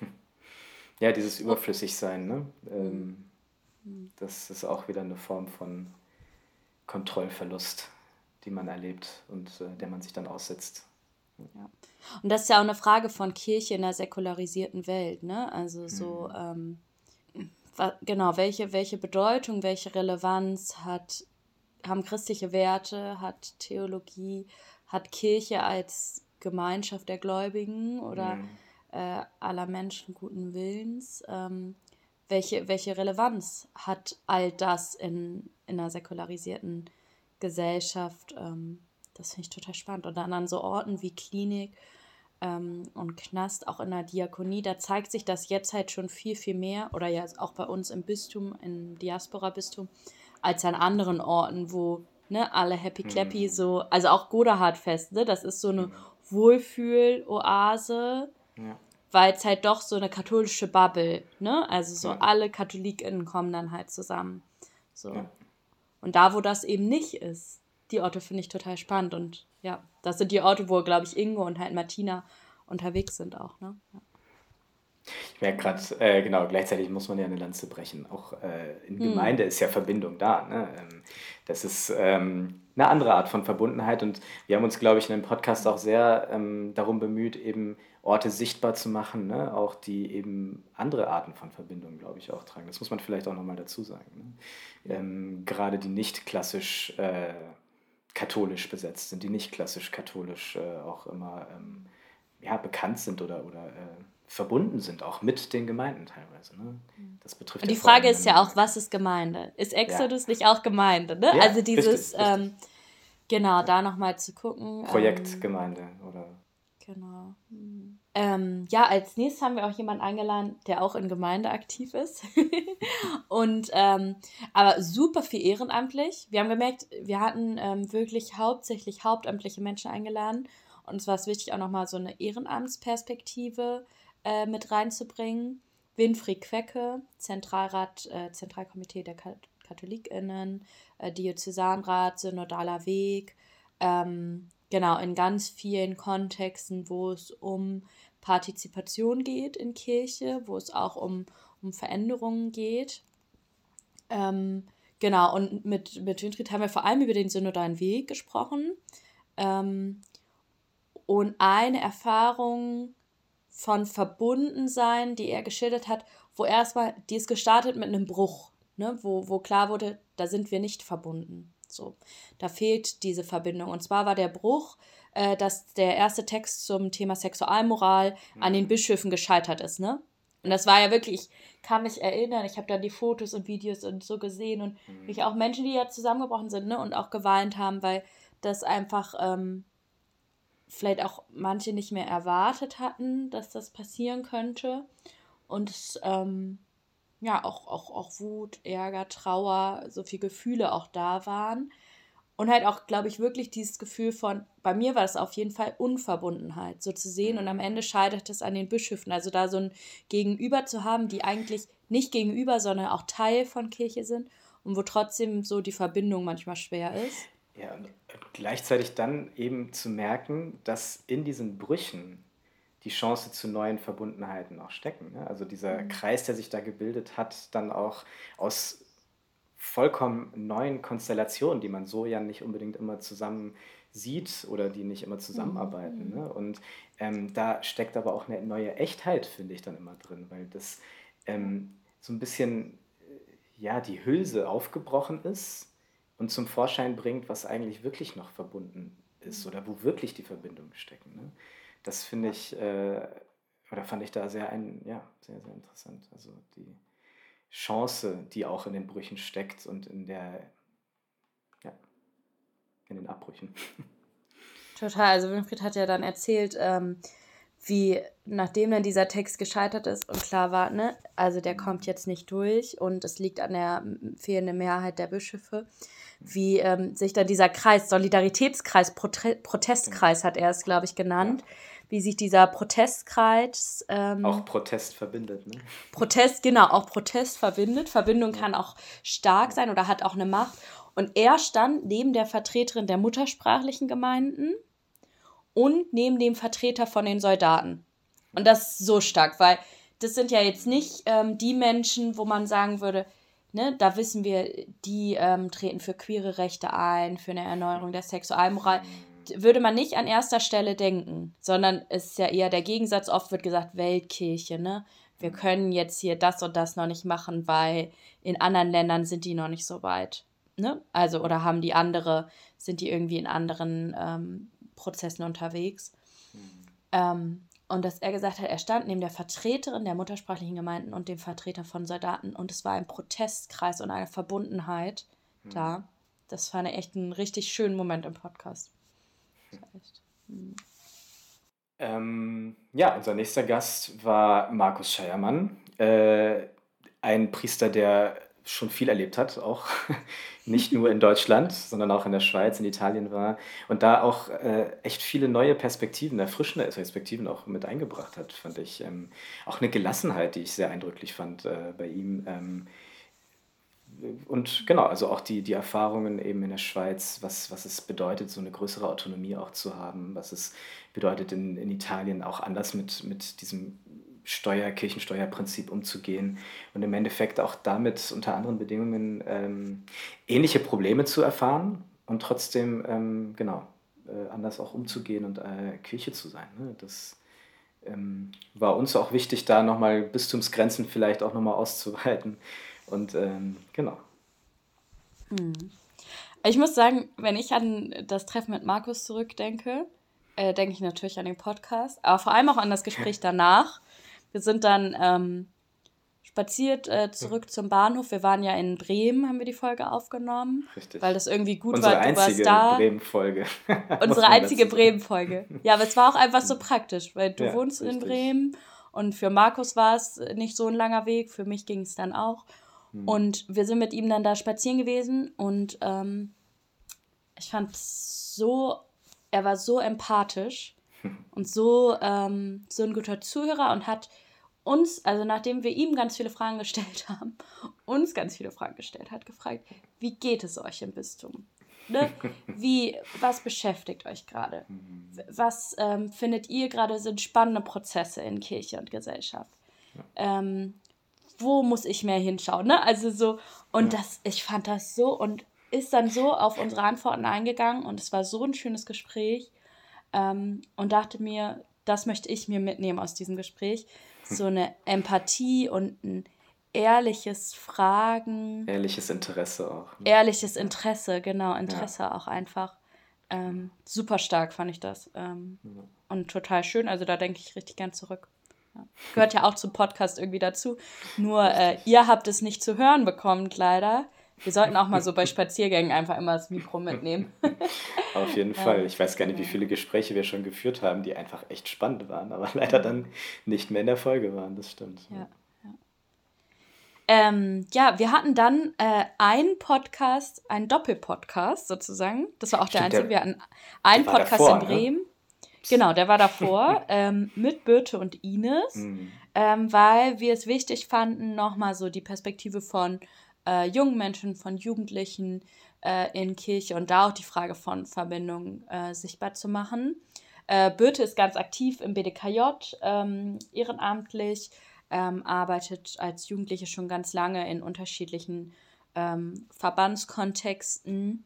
ja, dieses Überflüssigsein, ne? Ähm, mhm. Das ist auch wieder eine Form von Kontrollverlust, die man erlebt und äh, der man sich dann aussetzt. Ja. Und das ist ja auch eine Frage von Kirche in einer säkularisierten Welt, ne? Also so, mhm. ähm, genau, welche, welche Bedeutung, welche Relevanz hat, haben christliche Werte, hat Theologie, hat Kirche als Gemeinschaft der Gläubigen oder mhm. äh, aller Menschen guten Willens? Ähm, welche, welche Relevanz hat all das in, in einer säkularisierten Gesellschaft? Ähm, das finde ich total spannend. Und dann an so Orten wie Klinik ähm, und Knast, auch in der Diakonie, da zeigt sich das jetzt halt schon viel, viel mehr, oder ja auch bei uns im Bistum, im Diaspora-Bistum, als an anderen Orten, wo ne, alle happy clappy mhm. so, also auch Godahard-Fest, ne, das ist so eine mhm. Wohlfühl-Oase, ja. weil es halt doch so eine katholische Bubble, ne, also so ja. alle KatholikInnen kommen dann halt zusammen, so. Ja. Und da, wo das eben nicht ist, die Orte finde ich total spannend und ja, das sind die Orte, wo, glaube ich, Ingo und halt Martina unterwegs sind auch, ne. Ja. Ich merke gerade, äh, genau, gleichzeitig muss man ja eine Lanze brechen. Auch äh, in hm. Gemeinde ist ja Verbindung da. Ne? Ähm, das ist ähm, eine andere Art von Verbundenheit und wir haben uns, glaube ich, in dem Podcast auch sehr ähm, darum bemüht, eben Orte sichtbar zu machen, ne? auch die eben andere Arten von Verbindung, glaube ich, auch tragen. Das muss man vielleicht auch nochmal dazu sagen. Ne? Ähm, gerade die nicht klassisch äh, katholisch besetzt sind, die nicht klassisch katholisch äh, auch immer ähm, ja, bekannt sind oder, oder äh, verbunden sind, auch mit den Gemeinden teilweise. Ne? Das betrifft Und die ja Frage ist ja auch, was ist Gemeinde? Ist Exodus ja. nicht auch Gemeinde? Ne? Ja, also dieses, richtig, richtig. Ähm, genau, da nochmal zu gucken. Projektgemeinde ähm, oder. Genau. Mhm. Ähm, ja, als nächstes haben wir auch jemanden eingeladen, der auch in Gemeinde aktiv ist. und ähm, aber super viel ehrenamtlich. Wir haben gemerkt, wir hatten ähm, wirklich hauptsächlich hauptamtliche Menschen eingeladen. Und es war wichtig, auch nochmal so eine Ehrenamtsperspektive äh, mit reinzubringen. Winfried Quecke, Zentralrat, äh, Zentralkomitee der KatholikInnen, äh, Diözesanrat, Synodaler Weg, ähm, genau, in ganz vielen Kontexten, wo es um Partizipation geht in Kirche, wo es auch um, um Veränderungen geht. Ähm, genau, und mit, mit Winfried haben wir vor allem über den Synodalen Weg gesprochen. Ähm, und eine Erfahrung, von Verbundensein, die er geschildert hat, wo erstmal, die ist gestartet mit einem Bruch, ne, wo, wo klar wurde, da sind wir nicht verbunden. So, da fehlt diese Verbindung. Und zwar war der Bruch, äh, dass der erste Text zum Thema Sexualmoral mhm. an den mhm. Bischöfen gescheitert ist, ne? Und das war ja wirklich, ich kann mich erinnern, ich habe dann die Fotos und Videos und so gesehen und mhm. mich auch Menschen, die ja zusammengebrochen sind, ne, und auch geweint haben, weil das einfach ähm, vielleicht auch manche nicht mehr erwartet hatten, dass das passieren könnte. Und ähm, ja, auch, auch, auch Wut, Ärger, Trauer, so viele Gefühle auch da waren. Und halt auch, glaube ich, wirklich dieses Gefühl von, bei mir war das auf jeden Fall Unverbundenheit, so zu sehen. Und am Ende scheitert es an den Bischöfen. Also da so ein Gegenüber zu haben, die eigentlich nicht gegenüber, sondern auch Teil von Kirche sind und wo trotzdem so die Verbindung manchmal schwer ist. Ja, und gleichzeitig dann eben zu merken, dass in diesen Brüchen die Chance zu neuen Verbundenheiten auch stecken. Ne? Also dieser mhm. Kreis, der sich da gebildet hat, dann auch aus vollkommen neuen Konstellationen, die man so ja nicht unbedingt immer zusammen sieht oder die nicht immer zusammenarbeiten. Mhm. Ne? Und ähm, da steckt aber auch eine neue Echtheit, finde ich, dann immer drin, weil das ähm, so ein bisschen äh, ja, die Hülse aufgebrochen ist und zum Vorschein bringt, was eigentlich wirklich noch verbunden ist oder wo wirklich die Verbindungen stecken. Ne? Das finde ich, äh, oder fand ich da sehr, ein, ja, sehr, sehr interessant. Also die Chance, die auch in den Brüchen steckt und in der, ja, in den Abbrüchen. Total. Also Winfried hat ja dann erzählt, ähm, wie nachdem dann dieser Text gescheitert ist und klar war, ne, also der kommt jetzt nicht durch und es liegt an der fehlenden Mehrheit der Bischöfe, wie ähm, sich dann dieser Kreis, Solidaritätskreis, Prote Protestkreis hat er es, glaube ich, genannt, ja. wie sich dieser Protestkreis. Ähm, auch Protest verbindet, ne? Protest, genau, auch Protest verbindet. Verbindung ja. kann auch stark sein oder hat auch eine Macht. Und er stand neben der Vertreterin der muttersprachlichen Gemeinden und neben dem Vertreter von den Soldaten. Und das ist so stark, weil das sind ja jetzt nicht ähm, die Menschen, wo man sagen würde, ne, da wissen wir, die ähm, treten für queere Rechte ein, für eine Erneuerung der Sexualmoral. Würde man nicht an erster Stelle denken, sondern es ist ja eher der Gegensatz. Oft wird gesagt, Weltkirche, ne? Wir können jetzt hier das und das noch nicht machen, weil in anderen Ländern sind die noch nicht so weit. Ne? Also, oder haben die andere, sind die irgendwie in anderen ähm, Prozessen unterwegs. Mhm. Ähm, und dass er gesagt hat, er stand neben der Vertreterin der muttersprachlichen Gemeinden und dem Vertreter von Soldaten und es war ein Protestkreis und eine Verbundenheit mhm. da. Das fand ich echt einen richtig schönen Moment im Podcast. Mhm. ähm, ja, unser nächster Gast war Markus Scheiermann, äh, ein Priester, der schon viel erlebt hat, auch nicht nur in Deutschland, sondern auch in der Schweiz, in Italien war und da auch äh, echt viele neue Perspektiven, erfrischende Perspektiven auch mit eingebracht hat, fand ich. Ähm, auch eine Gelassenheit, die ich sehr eindrücklich fand äh, bei ihm. Ähm, und genau, also auch die, die Erfahrungen eben in der Schweiz, was, was es bedeutet, so eine größere Autonomie auch zu haben, was es bedeutet, in, in Italien auch anders mit, mit diesem Steuer, Kirchensteuerprinzip umzugehen und im Endeffekt auch damit unter anderen Bedingungen ähm, ähnliche Probleme zu erfahren und trotzdem ähm, genau äh, anders auch umzugehen und äh, Kirche zu sein. Ne? Das ähm, war uns auch wichtig, da nochmal Bistumsgrenzen vielleicht auch nochmal auszuweiten und ähm, genau. Hm. Ich muss sagen, wenn ich an das Treffen mit Markus zurückdenke, äh, denke ich natürlich an den Podcast, aber vor allem auch an das Gespräch danach wir sind dann ähm, spaziert äh, zurück ja. zum Bahnhof. Wir waren ja in Bremen, haben wir die Folge aufgenommen. Richtig. Weil das irgendwie gut Unsere war. Unsere einzige Bremen-Folge. Unsere einzige Bremen-Folge. Ja, aber es war auch einfach so praktisch, weil du ja, wohnst richtig. in Bremen und für Markus war es nicht so ein langer Weg, für mich ging es dann auch. Hm. Und wir sind mit ihm dann da spazieren gewesen und ähm, ich fand so, er war so empathisch und so, ähm, so ein guter Zuhörer und hat uns, also nachdem wir ihm ganz viele Fragen gestellt haben, uns ganz viele Fragen gestellt hat, gefragt, wie geht es euch im Bistum? Ne? Wie, was beschäftigt euch gerade? Was ähm, findet ihr gerade sind spannende Prozesse in Kirche und Gesellschaft? Ähm, wo muss ich mehr hinschauen? Ne? Also so, und das, ich fand das so und ist dann so auf unsere Antworten eingegangen und es war so ein schönes Gespräch. Ähm, und dachte mir, das möchte ich mir mitnehmen aus diesem Gespräch. So eine Empathie und ein ehrliches Fragen. Ehrliches Interesse auch. Ne? Ehrliches Interesse, genau, Interesse ja. auch einfach. Ähm, super stark fand ich das. Ähm, ja. Und total schön. Also da denke ich richtig gern zurück. Ja. Gehört ja auch zum Podcast irgendwie dazu. Nur äh, ihr habt es nicht zu hören bekommen, leider. Wir sollten auch mal so bei Spaziergängen einfach immer das Mikro mitnehmen. Auf jeden Fall. Ich weiß gar nicht, wie viele Gespräche wir schon geführt haben, die einfach echt spannend waren, aber leider dann nicht mehr in der Folge waren. Das stimmt. Ja. Ja, ähm, ja wir hatten dann äh, einen Podcast, einen Doppelpodcast sozusagen. Das war auch stimmt, der einzige. wir hatten einen Podcast davor, in ne? Bremen. Ne? Genau, der war davor ähm, mit Birte und Ines, mhm. ähm, weil wir es wichtig fanden, nochmal so die Perspektive von äh, jungen Menschen, von Jugendlichen äh, in Kirche und da auch die Frage von Verbindung äh, sichtbar zu machen. Äh, Birte ist ganz aktiv im BDKJ, ähm, ehrenamtlich, ähm, arbeitet als Jugendliche schon ganz lange in unterschiedlichen ähm, Verbandskontexten.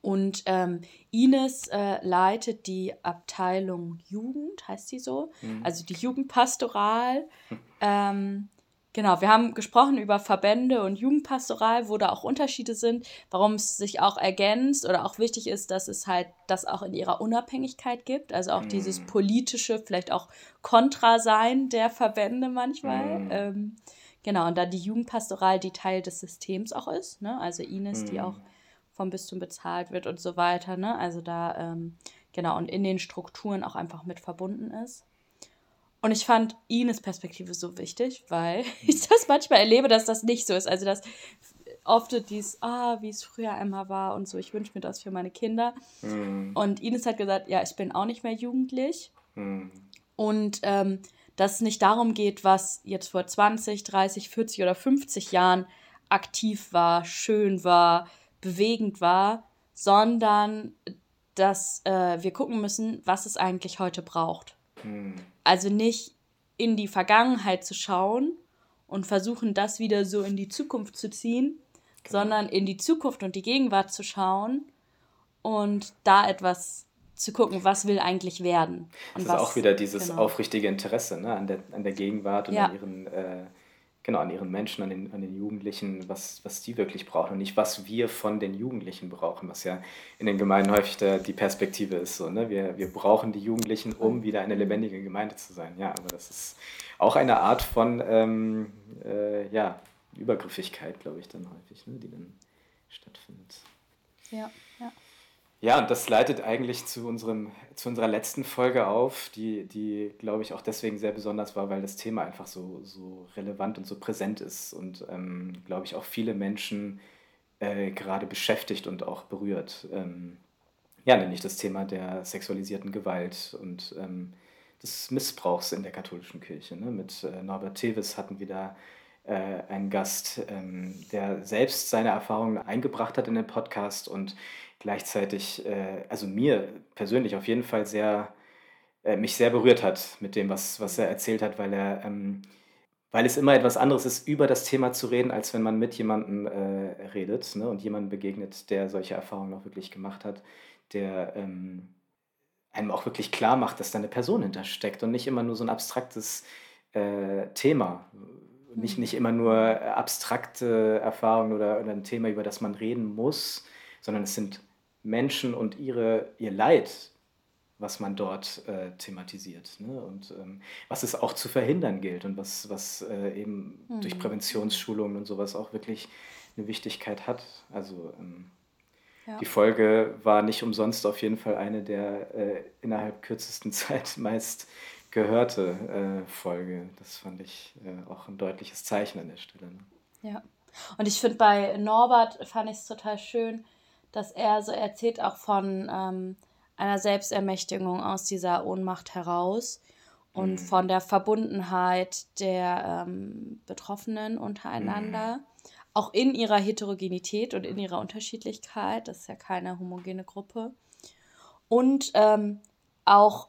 Und ähm, Ines äh, leitet die Abteilung Jugend, heißt sie so, mhm. also die Jugendpastoral. ähm, genau, wir haben gesprochen über Verbände und Jugendpastoral, wo da auch Unterschiede sind, warum es sich auch ergänzt oder auch wichtig ist, dass es halt das auch in ihrer Unabhängigkeit gibt. Also auch mm. dieses politische, vielleicht auch Kontrasein der Verbände manchmal. Mm. Ähm, genau, und dann die Jugendpastoral, die Teil des Systems auch ist. Ne? Also Ines, mm. die auch vom Bistum bezahlt wird und so weiter. Ne? Also da, ähm, genau, und in den Strukturen auch einfach mit verbunden ist. Und ich fand Ines Perspektive so wichtig, weil ich das manchmal erlebe, dass das nicht so ist. Also, dass oft dies, ah, wie es früher einmal war und so, ich wünsche mir das für meine Kinder. Mhm. Und Ines hat gesagt, ja, ich bin auch nicht mehr jugendlich. Mhm. Und ähm, dass es nicht darum geht, was jetzt vor 20, 30, 40 oder 50 Jahren aktiv war, schön war, bewegend war, sondern dass äh, wir gucken müssen, was es eigentlich heute braucht. Hm. Also nicht in die Vergangenheit zu schauen und versuchen, das wieder so in die Zukunft zu ziehen, genau. sondern in die Zukunft und die Gegenwart zu schauen und da etwas zu gucken, was will eigentlich werden. Und das was, ist auch wieder dieses genau. aufrichtige Interesse ne, an, der, an der Gegenwart und ja. an ihren äh, genau, an ihren Menschen, an den, an den Jugendlichen, was, was die wirklich brauchen und nicht, was wir von den Jugendlichen brauchen, was ja in den Gemeinden häufig der, die Perspektive ist. So, ne? wir, wir brauchen die Jugendlichen, um wieder eine lebendige Gemeinde zu sein. Ja, aber das ist auch eine Art von ähm, äh, ja, Übergriffigkeit, glaube ich, dann häufig, ne? die dann stattfindet. Ja, ja. Und das leitet eigentlich zu, unserem, zu unserer letzten Folge auf, die, die glaube ich, auch deswegen sehr besonders war, weil das Thema einfach so, so relevant und so präsent ist und, ähm, glaube ich, auch viele Menschen äh, gerade beschäftigt und auch berührt. Ähm, ja, nämlich das Thema der sexualisierten Gewalt und ähm, des Missbrauchs in der katholischen Kirche. Ne? Mit äh, Norbert Tevis hatten wir da äh, einen Gast, ähm, der selbst seine Erfahrungen eingebracht hat in den Podcast und gleichzeitig, äh, also mir persönlich auf jeden Fall sehr, äh, mich sehr berührt hat mit dem, was, was er erzählt hat, weil er, ähm, weil es immer etwas anderes ist, über das Thema zu reden, als wenn man mit jemandem redet ne, und jemandem begegnet, der solche Erfahrungen auch wirklich gemacht hat, der ähm, einem auch wirklich klar macht, dass da eine Person hintersteckt und nicht immer nur so ein abstraktes Thema, nicht, nicht immer nur abstrakte Erfahrungen oder, oder ein Thema, über das man reden muss, sondern es sind Menschen und ihre, ihr Leid, was man dort äh, thematisiert. Ne? Und ähm, was es auch zu verhindern gilt und was, was äh, eben mhm. durch Präventionsschulungen und sowas auch wirklich eine Wichtigkeit hat. Also ähm, ja. die Folge war nicht umsonst auf jeden Fall eine der äh, innerhalb kürzesten Zeit meist gehörte äh, Folge. Das fand ich äh, auch ein deutliches Zeichen an der Stelle. Ne? Ja. Und ich finde bei Norbert fand ich es total schön, dass er so erzählt auch von ähm, einer Selbstermächtigung aus dieser Ohnmacht heraus und mhm. von der Verbundenheit der ähm, Betroffenen untereinander, mhm. auch in ihrer Heterogenität und in ihrer Unterschiedlichkeit, das ist ja keine homogene Gruppe, und ähm, auch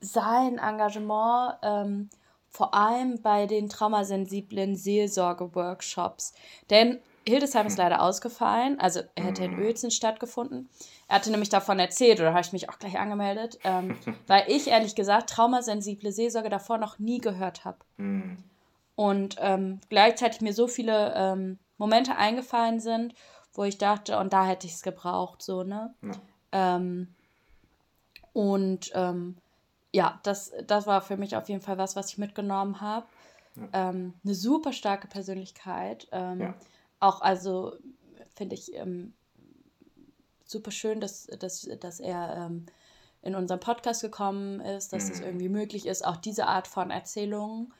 sein Engagement ähm, vor allem bei den traumasensiblen Seelsorge-Workshops. Denn Hildesheim ist leider ausgefallen. Also er hätte in Uelzen stattgefunden. Er hatte nämlich davon erzählt, oder habe ich mich auch gleich angemeldet, ähm, weil ich ehrlich gesagt traumasensible Seelsorge davor noch nie gehört habe. Mhm. Und ähm, gleichzeitig mir so viele ähm, Momente eingefallen sind, wo ich dachte, und da hätte ich es gebraucht, so, ne? Ja. Ähm, und ähm, ja, das, das war für mich auf jeden Fall was, was ich mitgenommen habe. Ja. Ähm, eine super starke Persönlichkeit. Ja auch also finde ich ähm, super schön, dass, dass, dass er ähm, in unseren Podcast gekommen ist, dass es mhm. irgendwie möglich ist, auch diese Art von Erzählungen,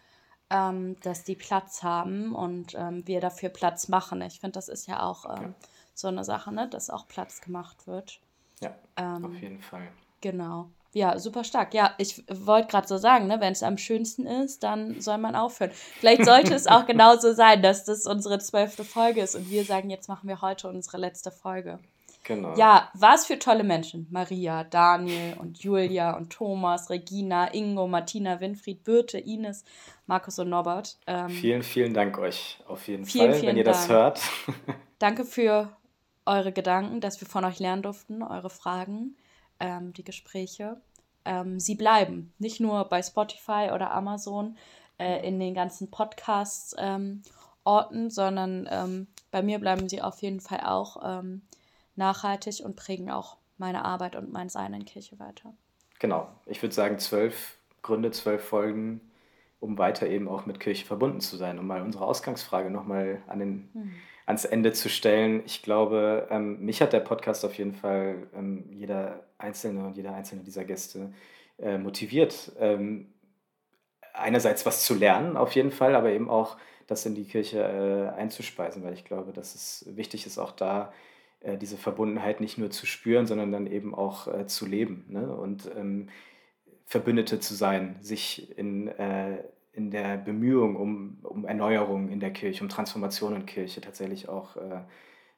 ähm, dass die Platz haben und ähm, wir dafür Platz machen. Ich finde, das ist ja auch ähm, ja. so eine Sache, ne? dass auch Platz gemacht wird. Ja, ähm, auf jeden Fall. Genau. Ja, super stark. Ja, ich wollte gerade so sagen, ne, wenn es am schönsten ist, dann soll man aufhören. Vielleicht sollte es auch genauso sein, dass das unsere zwölfte Folge ist und wir sagen, jetzt machen wir heute unsere letzte Folge. Genau. Ja, was für tolle Menschen. Maria, Daniel und Julia und Thomas, Regina, Ingo, Martina, Winfried, Birte, Ines, Markus und Norbert. Ähm, vielen, vielen Dank euch auf jeden vielen, Fall, vielen wenn ihr Dank. das hört. Danke für eure Gedanken, dass wir von euch lernen durften, eure Fragen ähm, die Gespräche. Ähm, sie bleiben nicht nur bei Spotify oder Amazon. äh, in den ganzen Podcasts ähm, sondern ähm, bei mir bleiben sie auf jeden Fall auch ähm, nachhaltig und prägen auch meine Arbeit und mein Sein in Kirche weiter. Genau, ich würde sagen zwölf Gründe, zwölf Folgen, um weiter eben auch mit Kirche verbunden zu sein, um mal unsere Ausgangsfrage nochmal an den, mhm. ans Ende zu stellen. Ich glaube, ähm, mich hat der Podcast auf jeden Fall ähm, jeder Einzelne und jeder Einzelne dieser Gäste äh, motiviert, ähm, einerseits was zu lernen auf jeden Fall, aber eben auch das in die Kirche äh, einzuspeisen, weil ich glaube, dass es wichtig ist, auch da äh, diese Verbundenheit nicht nur zu spüren, sondern dann eben auch äh, zu leben ne? und ähm, Verbündete zu sein, sich in, äh, in der Bemühung um, um Erneuerung in der Kirche, um Transformation in Kirche tatsächlich auch äh,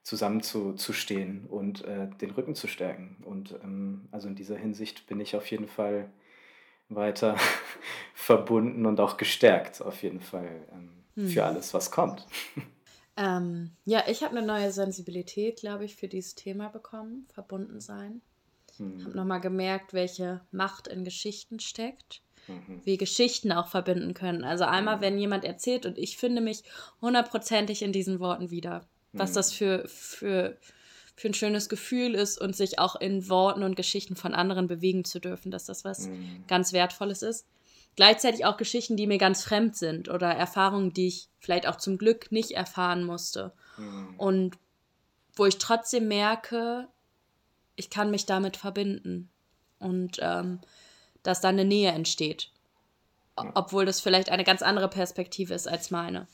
zusammenzustehen und äh, den Rücken zu stärken. Und ähm, also in dieser Hinsicht bin ich auf jeden Fall weiter verbunden und auch gestärkt, auf jeden Fall ähm, hm. für alles, was kommt. Ähm, ja, ich habe eine neue Sensibilität, glaube ich, für dieses Thema bekommen, verbunden sein. Hm. Habe nochmal gemerkt, welche Macht in Geschichten steckt, mhm. wie Geschichten auch verbinden können. Also einmal, mhm. wenn jemand erzählt und ich finde mich hundertprozentig in diesen Worten wieder, was mhm. das für, für, für ein schönes Gefühl ist und sich auch in Worten und Geschichten von anderen bewegen zu dürfen, dass das was mhm. ganz Wertvolles ist gleichzeitig auch Geschichten, die mir ganz fremd sind oder Erfahrungen, die ich vielleicht auch zum Glück nicht erfahren musste. Mhm. Und wo ich trotzdem merke, ich kann mich damit verbinden und ähm, dass da eine Nähe entsteht. Obwohl das vielleicht eine ganz andere Perspektive ist als meine.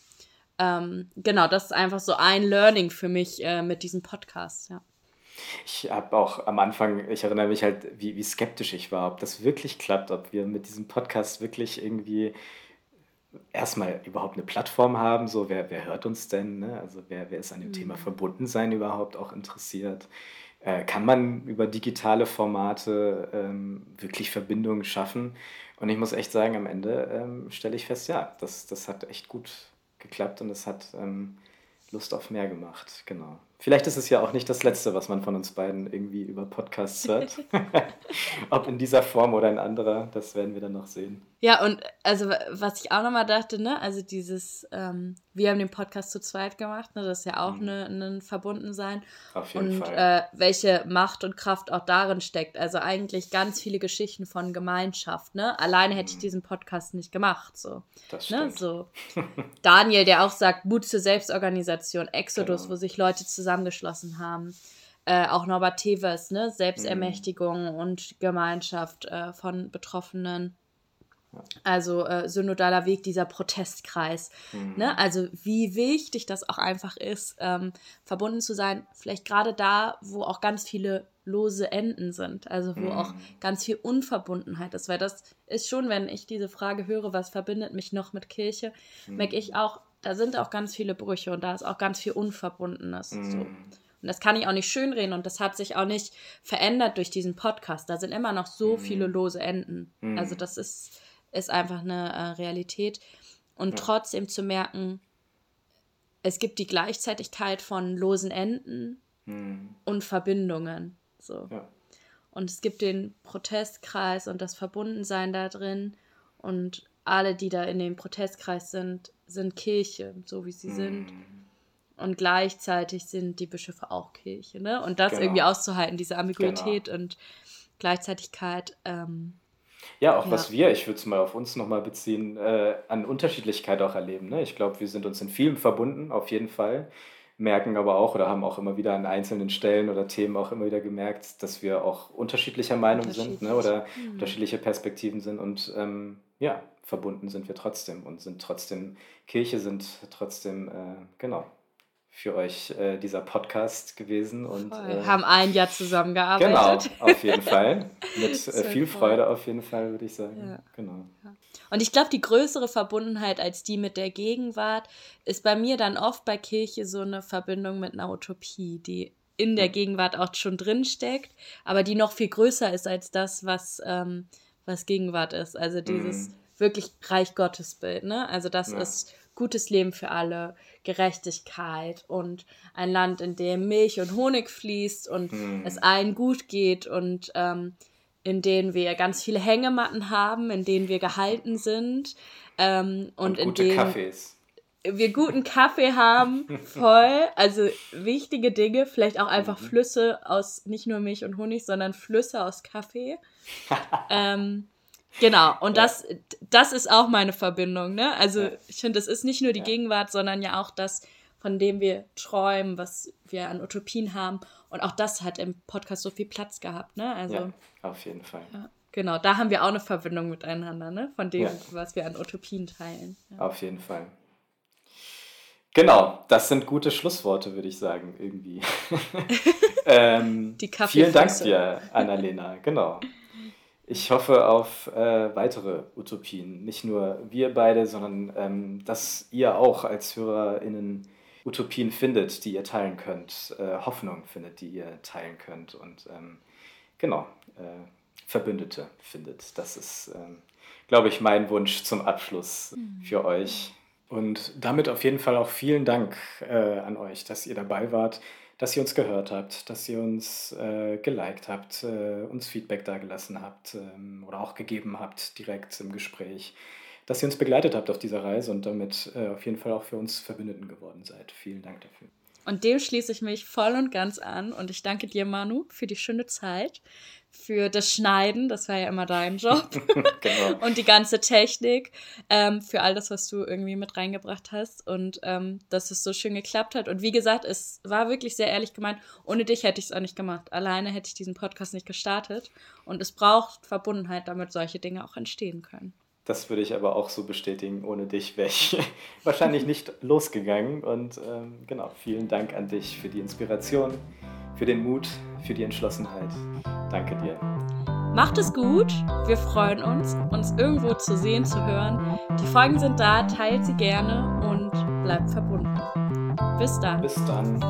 Ähm, genau, das ist einfach so ein Learning für mich äh, mit diesem Podcast, ja. Ich habe auch am Anfang, ich erinnere mich halt, wie, wie skeptisch ich war, ob das wirklich klappt, ob wir mit diesem Podcast wirklich irgendwie erstmal überhaupt eine Plattform haben, so wer, wer hört uns denn, ne? also wer, wer ist an dem mhm. Thema Verbundensein überhaupt auch interessiert. Äh, kann man über digitale Formate ähm, wirklich Verbindungen schaffen? Und ich muss echt sagen, am Ende ähm, stelle ich fest, ja, das, das hat echt gut geklappt und es hat ähm, Lust auf mehr gemacht, genau. Vielleicht ist es ja auch nicht das Letzte, was man von uns beiden irgendwie über Podcasts hört. Ob in dieser Form oder in anderer, das werden wir dann noch sehen. Ja, und also was ich auch nochmal dachte, ne, also dieses, ähm, wir haben den Podcast zu zweit gemacht, ne, das ist ja auch mhm. ne, ein Verbundensein. Auf jeden und, Fall. Äh, welche Macht und Kraft auch darin steckt. Also eigentlich ganz viele Geschichten von Gemeinschaft, ne? Alleine hätte mhm. ich diesen Podcast nicht gemacht. So. Das ne, stimmt. Ne? So. Daniel, der auch sagt, Mut zur Selbstorganisation, Exodus, genau. wo sich Leute zusammen zusammengeschlossen haben. Äh, auch Norbert Tevers, ne? Selbstermächtigung mhm. und Gemeinschaft äh, von Betroffenen. Also äh, synodaler Weg, dieser Protestkreis. Mhm. Ne? Also wie wichtig das auch einfach ist, ähm, verbunden zu sein, vielleicht gerade da, wo auch ganz viele lose Enden sind, also wo mhm. auch ganz viel Unverbundenheit ist, weil das ist schon, wenn ich diese Frage höre, was verbindet mich noch mit Kirche, mhm. merke ich auch, da sind auch ganz viele Brüche und da ist auch ganz viel Unverbundenes. So. Und das kann ich auch nicht schönreden und das hat sich auch nicht verändert durch diesen Podcast. Da sind immer noch so mm. viele lose Enden. Mm. Also das ist, ist einfach eine äh, Realität. Und ja. trotzdem zu merken, es gibt die Gleichzeitigkeit von losen Enden mm. und Verbindungen. So. Ja. Und es gibt den Protestkreis und das Verbundensein da drin. Und alle, die da in dem Protestkreis sind, sind Kirche, so wie sie mhm. sind. Und gleichzeitig sind die Bischöfe auch Kirche, ne? Und das genau. irgendwie auszuhalten, diese Ambiguität genau. und Gleichzeitigkeit. Ähm, ja, auch ja. was wir, ich würde es mal auf uns nochmal beziehen, äh, an Unterschiedlichkeit auch erleben. Ne? Ich glaube, wir sind uns in vielem verbunden, auf jeden Fall. Merken aber auch oder haben auch immer wieder an einzelnen Stellen oder Themen auch immer wieder gemerkt, dass wir auch unterschiedlicher Meinung sind ne? oder mhm. unterschiedliche Perspektiven sind. Und ähm, ja, verbunden sind wir trotzdem und sind trotzdem Kirche, sind trotzdem, äh, genau, für euch äh, dieser Podcast gewesen und äh, haben ein Jahr zusammengearbeitet. Genau, auf jeden Fall. Mit äh, viel Freude auf jeden Fall, würde ich sagen. Ja. Genau. Und ich glaube, die größere Verbundenheit als die mit der Gegenwart ist bei mir dann oft bei Kirche so eine Verbindung mit einer Utopie, die in der Gegenwart auch schon drin steckt, aber die noch viel größer ist als das, was, ähm, was Gegenwart ist. Also dieses mhm wirklich Reich Gottes Bild. Ne? Also das ja. ist gutes Leben für alle, Gerechtigkeit und ein Land, in dem Milch und Honig fließt und hm. es allen gut geht und ähm, in denen wir ganz viele Hängematten haben, in denen wir gehalten sind ähm, und, und in denen Kaffees. wir guten Kaffee haben, voll, also wichtige Dinge, vielleicht auch einfach mhm. Flüsse aus nicht nur Milch und Honig, sondern Flüsse aus Kaffee. ähm, Genau, und das, das ist auch meine Verbindung, ne? Also ja. ich finde, es ist nicht nur die ja. Gegenwart, sondern ja auch das, von dem wir träumen, was wir an Utopien haben. Und auch das hat im Podcast so viel Platz gehabt, ne? Also, ja, auf jeden Fall. Ja, genau, da haben wir auch eine Verbindung miteinander, ne? Von dem, was wir an Utopien teilen. Auf jeden Fall. Genau, das sind gute Schlussworte, würde ich sagen, irgendwie. ähm, Die vielen Dank dir, Annalena, genau. Ich hoffe auf äh, weitere Utopien. Nicht nur wir beide, sondern ähm, dass ihr auch als HörerInnen Utopien findet, die ihr teilen könnt, äh, Hoffnung findet, die ihr teilen könnt und ähm, genau, äh, Verbündete findet. Das ist, ähm, glaube ich, mein Wunsch zum Abschluss mhm. für euch. Und damit auf jeden Fall auch vielen Dank äh, an euch, dass ihr dabei wart, dass ihr uns gehört habt, dass ihr uns äh, geliked habt, äh, uns Feedback dagelassen habt ähm, oder auch gegeben habt direkt im Gespräch dass ihr uns begleitet habt auf dieser Reise und damit äh, auf jeden Fall auch für uns Verbündeten geworden seid. Vielen Dank dafür. Und dem schließe ich mich voll und ganz an. Und ich danke dir, Manu, für die schöne Zeit, für das Schneiden, das war ja immer dein Job. genau. Und die ganze Technik, ähm, für all das, was du irgendwie mit reingebracht hast. Und ähm, dass es so schön geklappt hat. Und wie gesagt, es war wirklich sehr ehrlich gemeint, ohne dich hätte ich es auch nicht gemacht. Alleine hätte ich diesen Podcast nicht gestartet. Und es braucht Verbundenheit, damit solche Dinge auch entstehen können. Das würde ich aber auch so bestätigen. Ohne dich wäre ich wahrscheinlich nicht losgegangen. Und ähm, genau, vielen Dank an dich für die Inspiration, für den Mut, für die Entschlossenheit. Danke dir. Macht es gut, wir freuen uns, uns irgendwo zu sehen, zu hören. Die Folgen sind da, teilt sie gerne und bleibt verbunden. Bis dann. Bis dann.